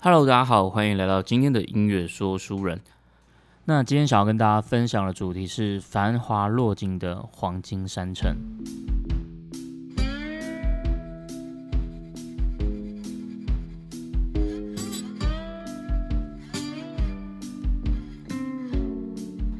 Hello，大家好，欢迎来到今天的音乐说书人。那今天想要跟大家分享的主题是繁华落尽的黄金山城。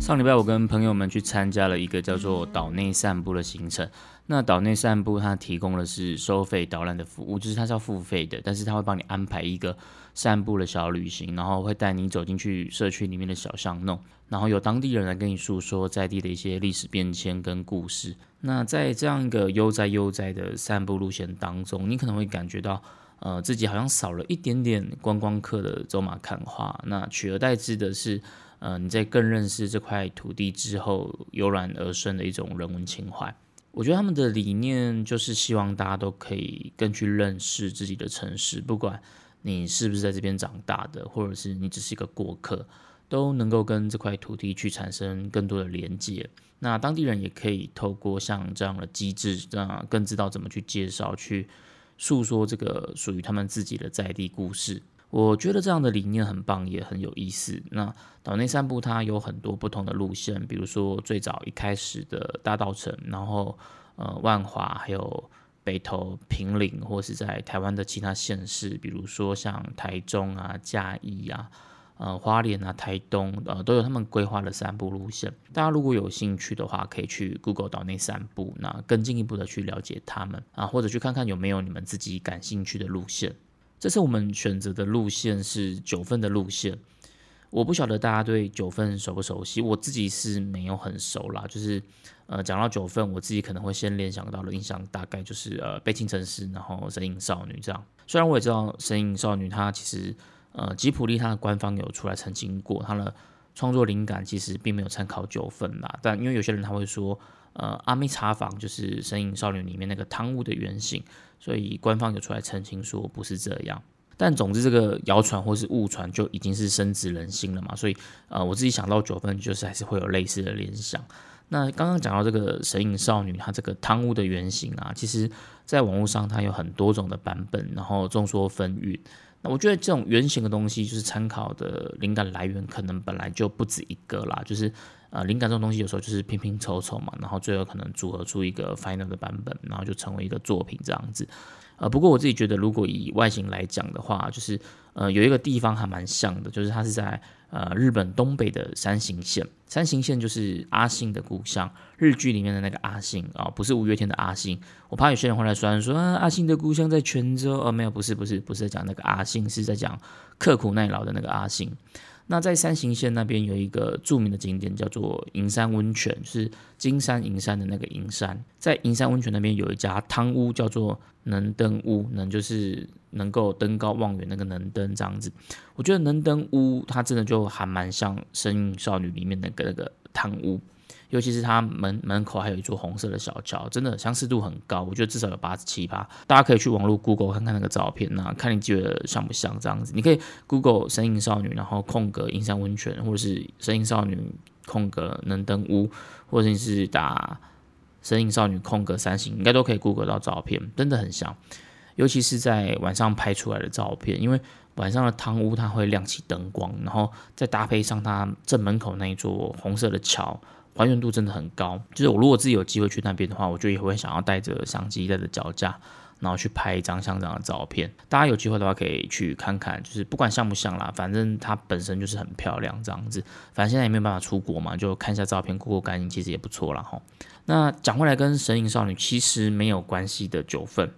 上礼拜我跟朋友们去参加了一个叫做岛内散步的行程。那岛内散步它提供的是收费导览的服务，就是它是要付费的，但是它会帮你安排一个散步的小旅行，然后会带你走进去社区里面的小巷弄，然后有当地人来跟你诉说在地的一些历史变迁跟故事。那在这样一个悠哉悠哉的散步路线当中，你可能会感觉到，呃，自己好像少了一点点观光客的走马看花，那取而代之的是。呃，你在更认识这块土地之后，油然而生的一种人文情怀。我觉得他们的理念就是希望大家都可以更去认识自己的城市，不管你是不是在这边长大的，或者是你只是一个过客，都能够跟这块土地去产生更多的连接。那当地人也可以透过像这样的机制，这样更知道怎么去介绍、去诉说这个属于他们自己的在地故事。我觉得这样的理念很棒，也很有意思。那岛内散步它有很多不同的路线，比如说最早一开始的大道城，然后呃万华，还有北投、平岭，或是在台湾的其他县市，比如说像台中啊、嘉义啊、呃花莲啊、台东，呃都有他们规划的散步路线。大家如果有兴趣的话，可以去 Google 岛内散步，那更进一步的去了解他们啊，或者去看看有没有你们自己感兴趣的路线。这次我们选择的路线是九份的路线，我不晓得大家对九份熟不熟悉，我自己是没有很熟啦。就是呃，讲到九份，我自己可能会先联想到的印象大概就是呃，悲情城市，然后神隐少女这样。虽然我也知道神隐少女她其实呃，吉普力她的官方有出来澄清过，她的创作灵感其实并没有参考九分啦。但因为有些人他会说。呃，阿妹茶坊就是《神隐少女》里面那个汤屋的原型，所以官方有出来澄清说不是这样。但总之，这个谣传或是误传就已经是深植人心了嘛，所以呃，我自己想到九分，就是还是会有类似的联想。那刚刚讲到这个《神隐少女》，它这个汤屋的原型啊，其实在网络上它有很多种的版本，然后众说纷纭。那我觉得这种原型的东西，就是参考的灵感来源，可能本来就不止一个啦，就是。呃，灵感这种东西有时候就是拼拼凑凑嘛，然后最后可能组合出一个 final 的版本，然后就成为一个作品这样子。呃，不过我自己觉得，如果以外形来讲的话，就是呃有一个地方还蛮像的，就是它是在呃日本东北的山形县。山形县就是阿信的故乡，日剧里面的那个阿信啊，不是五月天的阿信。我怕有些人会来酸说啊，阿信的故乡在泉州。呃，没有，不是，不是，不是在讲那个阿信，是在讲刻苦耐劳的那个阿信。那在三行县那边有一个著名的景点，叫做银山温泉，是金山银山的那个银山。在银山温泉那边有一家汤屋，叫做能登屋，能就是能够登高望远那个能登这样子。我觉得能登屋它真的就还蛮像《神隐少女》里面那个那个汤屋。尤其是它门门口还有一座红色的小桥，真的相似度很高，我觉得至少有八十七趴。大家可以去网络 Google 看看那个照片那看你觉得像不像这样子。你可以 Google 神隐少女，然后空格银山温泉，或者是神隐少女空格能登屋，或者是打神隐少女空格三星，应该都可以 Google 到照片，真的很像。尤其是在晚上拍出来的照片，因为晚上的汤屋它会亮起灯光，然后再搭配上它正门口那一座红色的桥。还原度真的很高，就是我如果自己有机会去那边的话，我就也会想要带着相机、带着脚架，然后去拍一张像这样的照片。大家有机会的话可以去看看，就是不管像不像啦，反正它本身就是很漂亮这样子。反正现在也没有办法出国嘛，就看一下照片过过干瘾，其实也不错啦。哈。那讲回来，跟神隐少女其实没有关系的九份，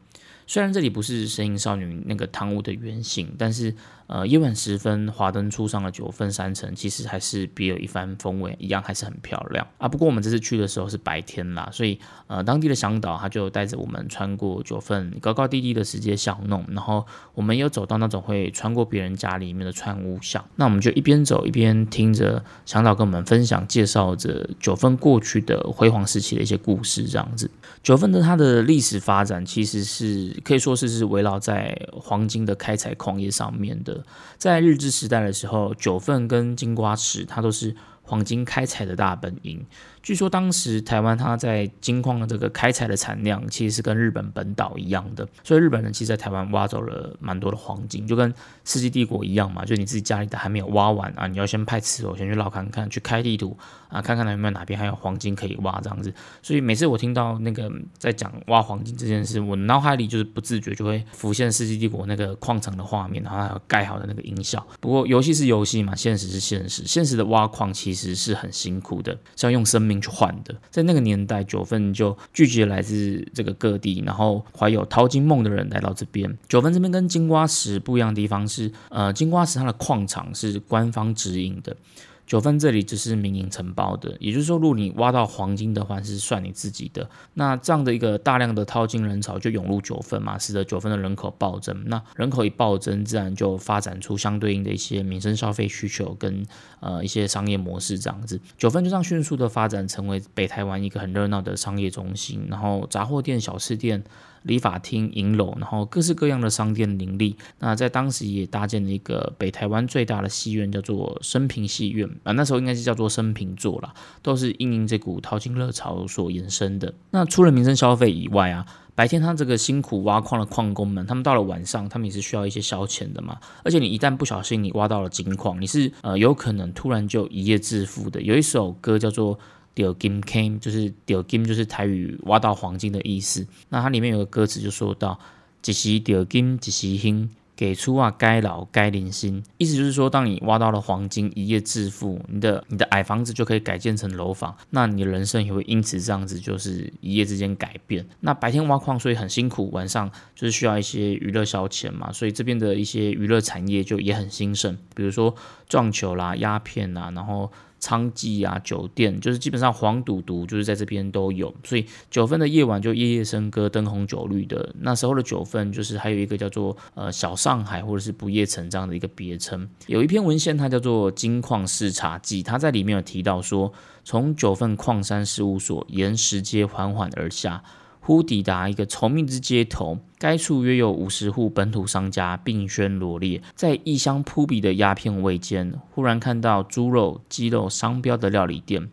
虽然这里不是神隐少女那个汤屋的原型，但是。呃，夜晚时分，华灯初上的九份山城，其实还是别有一番风味，一样还是很漂亮啊。不过我们这次去的时候是白天啦，所以呃，当地的向导他就带着我们穿过九份高高低低的石阶巷弄，然后我们又走到那种会穿过别人家里面的串屋巷，那我们就一边走一边听着向导跟我们分享介绍着九份过去的辉煌时期的一些故事，这样子。九份的它的历史发展其实是可以说是是围绕在黄金的开采矿业上面的。在日治时代的时候，九份跟金瓜池它都是黄金开采的大本营。据说当时台湾它在金矿的这个开采的产量其实是跟日本本岛一样的，所以日本人其实在台湾挖走了蛮多的黄金，就跟世纪帝国一样嘛，就你自己家里的还没有挖完啊，你要先派耆罗先去绕看看，去开地图啊，看看有没有哪边还有黄金可以挖这样子。所以每次我听到那个在讲挖黄金这件事，我脑海里就是不自觉就会浮现世纪帝国那个矿场的画面，然后还有盖好的那个音效。不过游戏是游戏嘛，现实是现实，现实的挖矿其实是很辛苦的，是要用生命去换的。在那个年代，九份就聚集来自这个各地，然后怀有淘金梦的人来到这边。九份这边跟金瓜石不一样的地方是，呃，金瓜石它的矿场是官方指引的。九份这里只是民营承包的，也就是说，如果你挖到黄金的话，是算你自己的。那这样的一个大量的淘金人潮就涌入九份嘛，使得九份的人口暴增。那人口一暴增，自然就发展出相对应的一些民生消费需求跟呃一些商业模式这样子。九份就这样迅速的发展成为北台湾一个很热闹的商业中心，然后杂货店、小吃店。理发厅、银楼，然后各式各样的商店林立。那在当时也搭建了一个北台湾最大的戏院，叫做升平戏院啊。那时候应该是叫做升平座啦，都是因应这股淘金热潮所延伸的。那除了民生消费以外啊，白天他这个辛苦挖矿的矿工们，他们到了晚上，他们也是需要一些消遣的嘛。而且你一旦不小心你挖到了金矿，你是呃有可能突然就一夜致富的。有一首歌叫做。钓金 came 就是钓金，就是台语挖到黄金的意思。那它里面有个歌词就说到：一时钓金，一时兴，给出啊该老该零星。意思就是说，当你挖到了黄金，一夜致富，你的你的矮房子就可以改建成楼房，那你的人生也会因此这样子，就是一夜之间改变。那白天挖矿所以很辛苦，晚上就是需要一些娱乐消遣嘛，所以这边的一些娱乐产业就也很兴盛，比如说撞球啦、鸦片啦，然后。娼妓啊，酒店就是基本上黄赌毒就是在这边都有，所以九份的夜晚就夜夜笙歌，灯红酒绿的。那时候的九份就是还有一个叫做呃小上海或者是不夜城这样的一个别称。有一篇文献它叫做《金矿视察记》，它在里面有提到说，从九份矿山事务所沿石阶缓缓而下。忽抵达一个稠密之街头，该处约有五十户本土商家并轩罗列，在异香扑鼻的鸦片味间，忽然看到猪肉、鸡肉商标的料理店，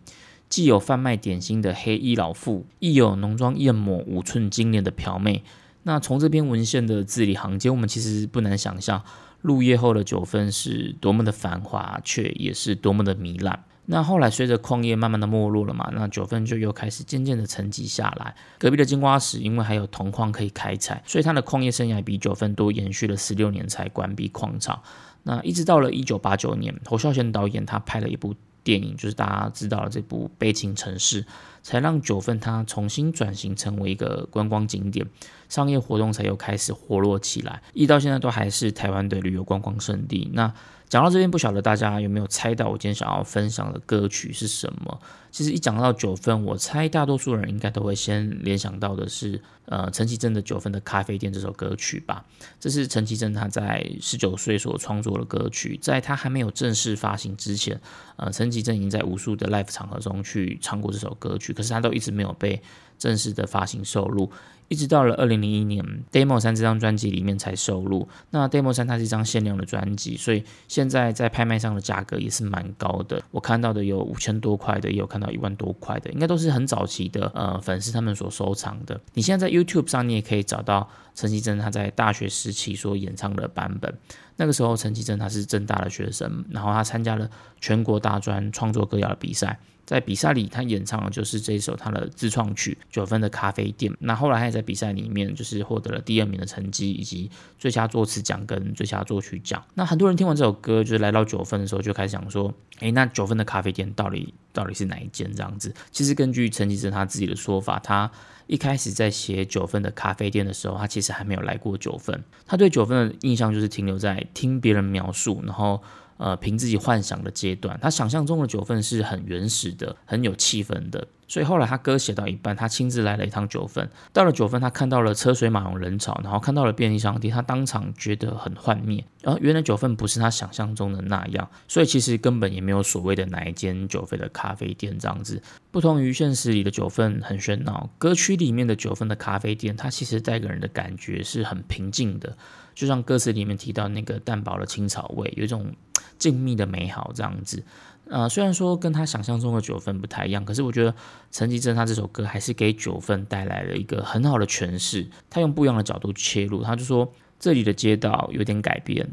既有贩卖点心的黑衣老妇，亦有浓妆艳抹、五寸金莲的嫖妹。那从这篇文献的字里行间，我们其实不难想象，入夜后的九分是多么的繁华，却也是多么的糜烂。那后来随着矿业慢慢的没落了嘛，那九份就又开始渐渐的沉寂下来。隔壁的金瓜石因为还有铜矿可以开采，所以它的矿业生涯比九份多延续了十六年才关闭矿场。那一直到了一九八九年，侯孝贤导演他拍了一部电影，就是大家知道的这部《悲情城市》，才让九份它重新转型成为一个观光景点，商业活动才又开始活络起来。一直到现在都还是台湾的旅游观光胜地。那讲到这边，不晓得大家有没有猜到我今天想要分享的歌曲是什么？其实一讲到九分，我猜大多数人应该都会先联想到的是，呃，陈绮贞的《九分的咖啡店》这首歌曲吧。这是陈绮贞她在十九岁所创作的歌曲，在她还没有正式发行之前，呃，陈绮贞已经在无数的 live 场合中去唱过这首歌曲，可是她都一直没有被正式的发行收录。一直到了二零零一年，《Demo 三》这张专辑里面才收录。那《Demo 三》它是一张限量的专辑，所以现在在拍卖上的价格也是蛮高的。我看到的有五千多块的，也有看到一万多块的，应该都是很早期的呃粉丝他们所收藏的。你现在在 YouTube 上，你也可以找到陈绮贞她在大学时期所演唱的版本。那个时候，陈绮贞她是正大的学生，然后她参加了全国大专创作歌谣的比赛。在比赛里，他演唱的就是这首他的自创曲《九分的咖啡店》。那后来他也在比赛里面就是获得了第二名的成绩，以及最佳作词奖跟最佳作曲奖。那很多人听完这首歌，就是来到九分的时候就开始想说：，诶，那九分的咖啡店到底到底是哪一间？这样子。其实根据陈绮贞他自己的说法，他一开始在写九分的咖啡店的时候，他其实还没有来过九分。他对九分的印象就是停留在听别人描述，然后。呃，凭自己幻想的阶段，他想象中的九份是很原始的，很有气氛的。所以后来他歌写到一半，他亲自来了一趟九份。到了九份，他看到了车水马龙人潮，然后看到了便利商店，他当场觉得很幻灭。而原来九份不是他想象中的那样，所以其实根本也没有所谓的哪一间九份的咖啡店这样子。不同于现实里的九份很喧闹，歌曲里面的九份的咖啡店，它其实带给人的感觉是很平静的。就像歌词里面提到那个淡薄的青草味，有一种。静谧的美好这样子。呃，虽然说跟他想象中的九份不太一样，可是我觉得陈绮贞他这首歌还是给九份带来了一个很好的诠释。他用不一样的角度切入，他就说这里的街道有点改变，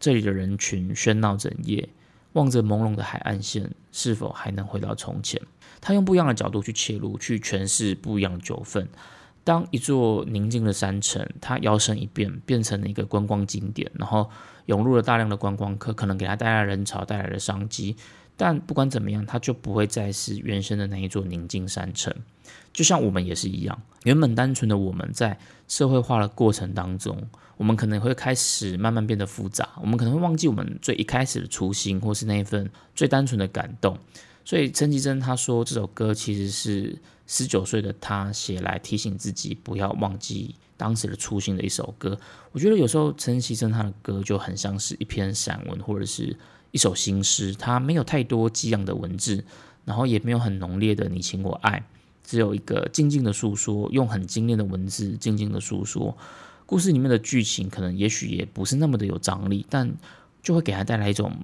这里的人群喧闹整夜，望着朦胧的海岸线，是否还能回到从前？他用不一样的角度去切入，去诠释不一样的九份。当一座宁静的山城，它摇身一变变成了一个观光景点，然后涌入了大量的观光客，可能给他带来人潮，带来的商机。但不管怎么样，它就不会再是原生的那一座宁静山城。就像我们也是一样，原本单纯的我们在社会化的过程当中，我们可能会开始慢慢变得复杂，我们可能会忘记我们最一开始的初心，或是那一份最单纯的感动。所以陈绮贞她说这首歌其实是十九岁的她写来提醒自己不要忘记当时的初心的一首歌。我觉得有时候陈绮贞她的歌就很像是一篇散文，或者是。一首新诗，它没有太多激昂的文字，然后也没有很浓烈的你情我爱，只有一个静静的诉说，用很精炼的文字静静的诉说。故事里面的剧情可能也许也不是那么的有张力，但就会给他带来一种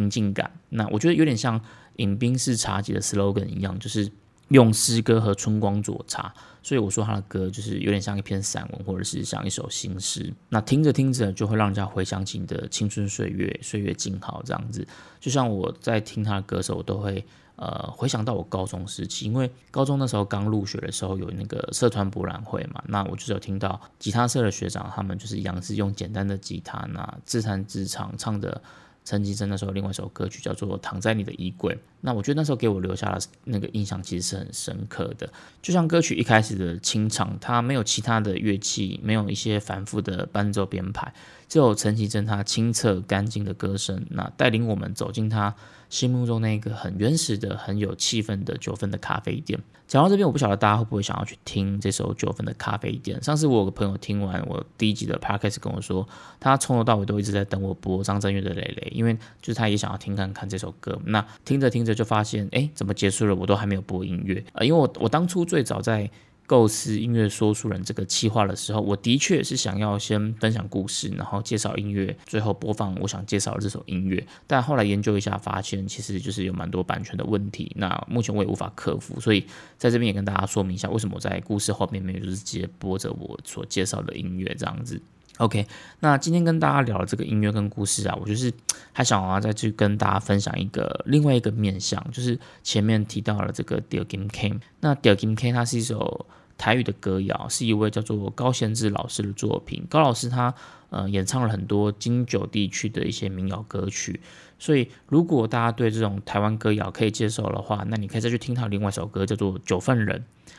平静感。那我觉得有点像饮冰式茶几的 slogan 一样，就是用诗歌和春光佐茶。所以我说他的歌就是有点像一篇散文，或者是像一首新诗。那听着听着就会让人家回想起你的青春岁月，岁月静好这样子。就像我在听他的歌时候，我都会呃回想到我高中时期，因为高中那时候刚入学的时候有那个社团博览会嘛，那我就是有听到吉他社的学长他们就是一样是用简单的吉他那自弹自唱唱的。陈绮贞那时候另外一首歌曲叫做《躺在你的衣柜》，那我觉得那时候给我留下了那个印象，其实是很深刻的。就像歌曲一开始的清唱，它没有其他的乐器，没有一些繁复的伴奏编排，只有陈绮贞她清澈干净的歌声，那带领我们走进她心目中那个很原始的、很有气氛的九分的咖啡店。讲到这边，我不晓得大家会不会想要去听这首九分的咖啡店。上次我有个朋友听完我第一集的 podcast 跟我说，他从头到尾都一直在等我播张震岳的《蕾蕾》，因为就是他也想要听看看这首歌。那听着听着就发现，哎，怎么结束了？我都还没有播音乐呃，因为我我当初最早在。构思音乐说书人这个企划的时候，我的确是想要先分享故事，然后介绍音乐，最后播放我想介绍的这首音乐。但后来研究一下，发现其实就是有蛮多版权的问题。那目前我也无法克服，所以在这边也跟大家说明一下，为什么我在故事后面没有就是直接播着我所介绍的音乐这样子。OK，那今天跟大家聊的这个音乐跟故事啊，我就是还想要再去跟大家分享一个另外一个面向，就是前面提到了这个《Dear Kim K》。那《Dear Kim K》它是一首。台语的歌谣是一位叫做高贤志老师的作品。高老师他呃演唱了很多金九地区的一些民谣歌曲，所以如果大家对这种台湾歌谣可以接受的话，那你可以再去听他另外一首歌叫做《九份人》，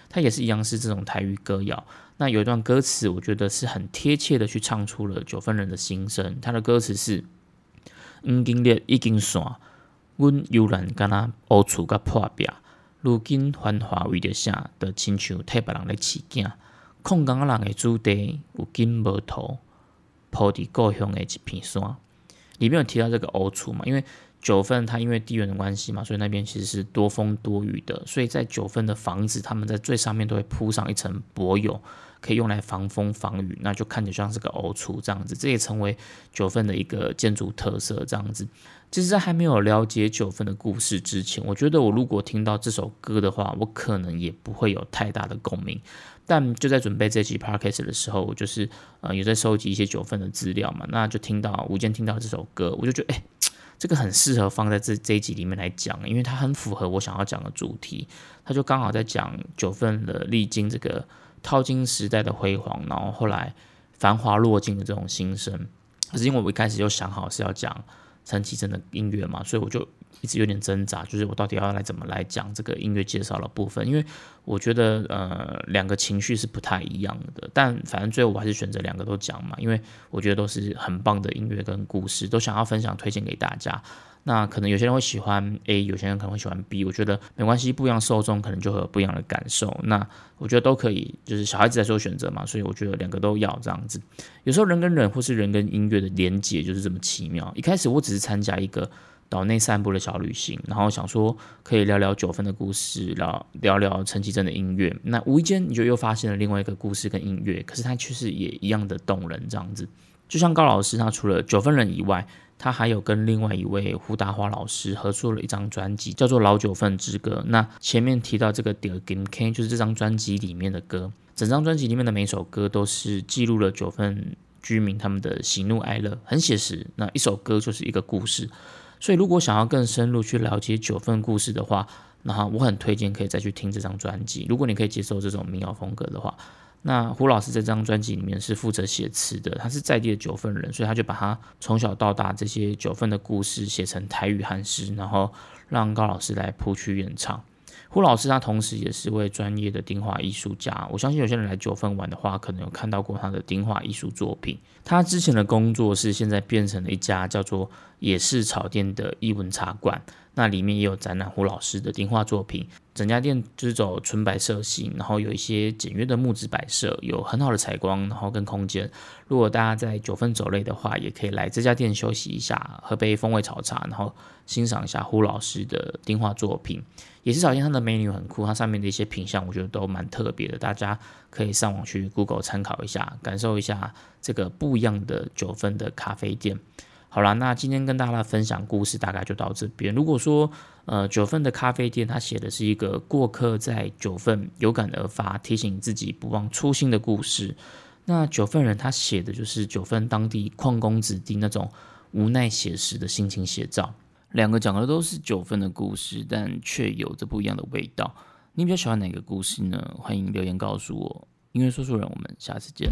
他也是一样是这种台语歌谣。那有一段歌词，我觉得是很贴切的去唱出了九份人的心声。他的歌词是：已经列已经散，阮悠然敢若乌厝甲破壁。如今繁华为着啥？的亲像替别人咧饲囝，空港人的主地有金无土，铺伫故乡的一片山。里面有提到这个欧厝嘛？因为九份它因为地缘的关系嘛，所以那边其实是多风多雨的。所以在九份的房子，他们在最上面都会铺上一层柏油，可以用来防风防雨，那就看起来像是个欧厝这样子。这也成为九份的一个建筑特色这样子。其实，在还没有了解九份的故事之前，我觉得我如果听到这首歌的话，我可能也不会有太大的共鸣。但就在准备这期 podcast 的时候，我就是呃有在收集一些九份的资料嘛，那就听到无间听到这首歌，我就觉得哎，这个很适合放在这这一集里面来讲，因为它很符合我想要讲的主题。它就刚好在讲九份的历经这个淘金时代的辉煌，然后后来繁华落尽的这种心声。可是因为我一开始就想好是要讲。陈绮贞的音乐嘛，所以我就一直有点挣扎，就是我到底要来怎么来讲这个音乐介绍的部分，因为我觉得呃两个情绪是不太一样的，但反正最后我还是选择两个都讲嘛，因为我觉得都是很棒的音乐跟故事，都想要分享推荐给大家。那可能有些人会喜欢 A，有些人可能会喜欢 B，我觉得没关系，不一样受众可能就会有不一样的感受。那我觉得都可以，就是小孩子在做选择嘛，所以我觉得两个都要这样子。有时候人跟人或是人跟音乐的连接就是这么奇妙。一开始我只是参加一个岛内散步的小旅行，然后想说可以聊聊九分的故事，聊聊聊陈绮贞的音乐。那无意间你就又发现了另外一个故事跟音乐，可是它确实也一样的动人这样子。就像高老师，他除了九份人以外，他还有跟另外一位胡达华老师合作了一张专辑，叫做《老九份之歌》。那前面提到这个《The Game K》，就是这张专辑里面的歌。整张专辑里面的每首歌都是记录了九份居民他们的喜怒哀乐，很写实。那一首歌就是一个故事。所以，如果想要更深入去了解九份故事的话，那我很推荐可以再去听这张专辑。如果你可以接受这种民谣风格的话，那胡老师这张专辑里面是负责写词的，他是在地的九份人，所以他就把他从小到大这些九份的故事写成台语汉诗，然后让高老师来谱曲演唱。胡老师他同时也是位专业的丁画艺术家，我相信有些人来九份玩的话，可能有看到过他的丁画艺术作品。他之前的工作室现在变成了一家叫做野市草店的艺文茶馆。那里面也有展览胡老师的丁画作品，整家店就是走纯白色系，然后有一些简约的木质摆设，有很好的采光，然后跟空间。如果大家在九份走累的话，也可以来这家店休息一下，喝杯风味炒茶，然后欣赏一下胡老师的丁画作品。也是草店它的美女很酷，它上面的一些品相我觉得都蛮特别的，大家可以上网去 Google 参考一下，感受一下这个不一样的九份的咖啡店。好了，那今天跟大家分享故事大概就到这边。如果说呃九份的咖啡店，它写的是一个过客在九份有感而发，提醒自己不忘初心的故事。那九份人他写的就是九份当地矿工子弟那种无奈写实的心情写照。两个讲的都是九份的故事，但却有着不一样的味道。你比较喜欢哪个故事呢？欢迎留言告诉我。音乐说书人，我们下次见。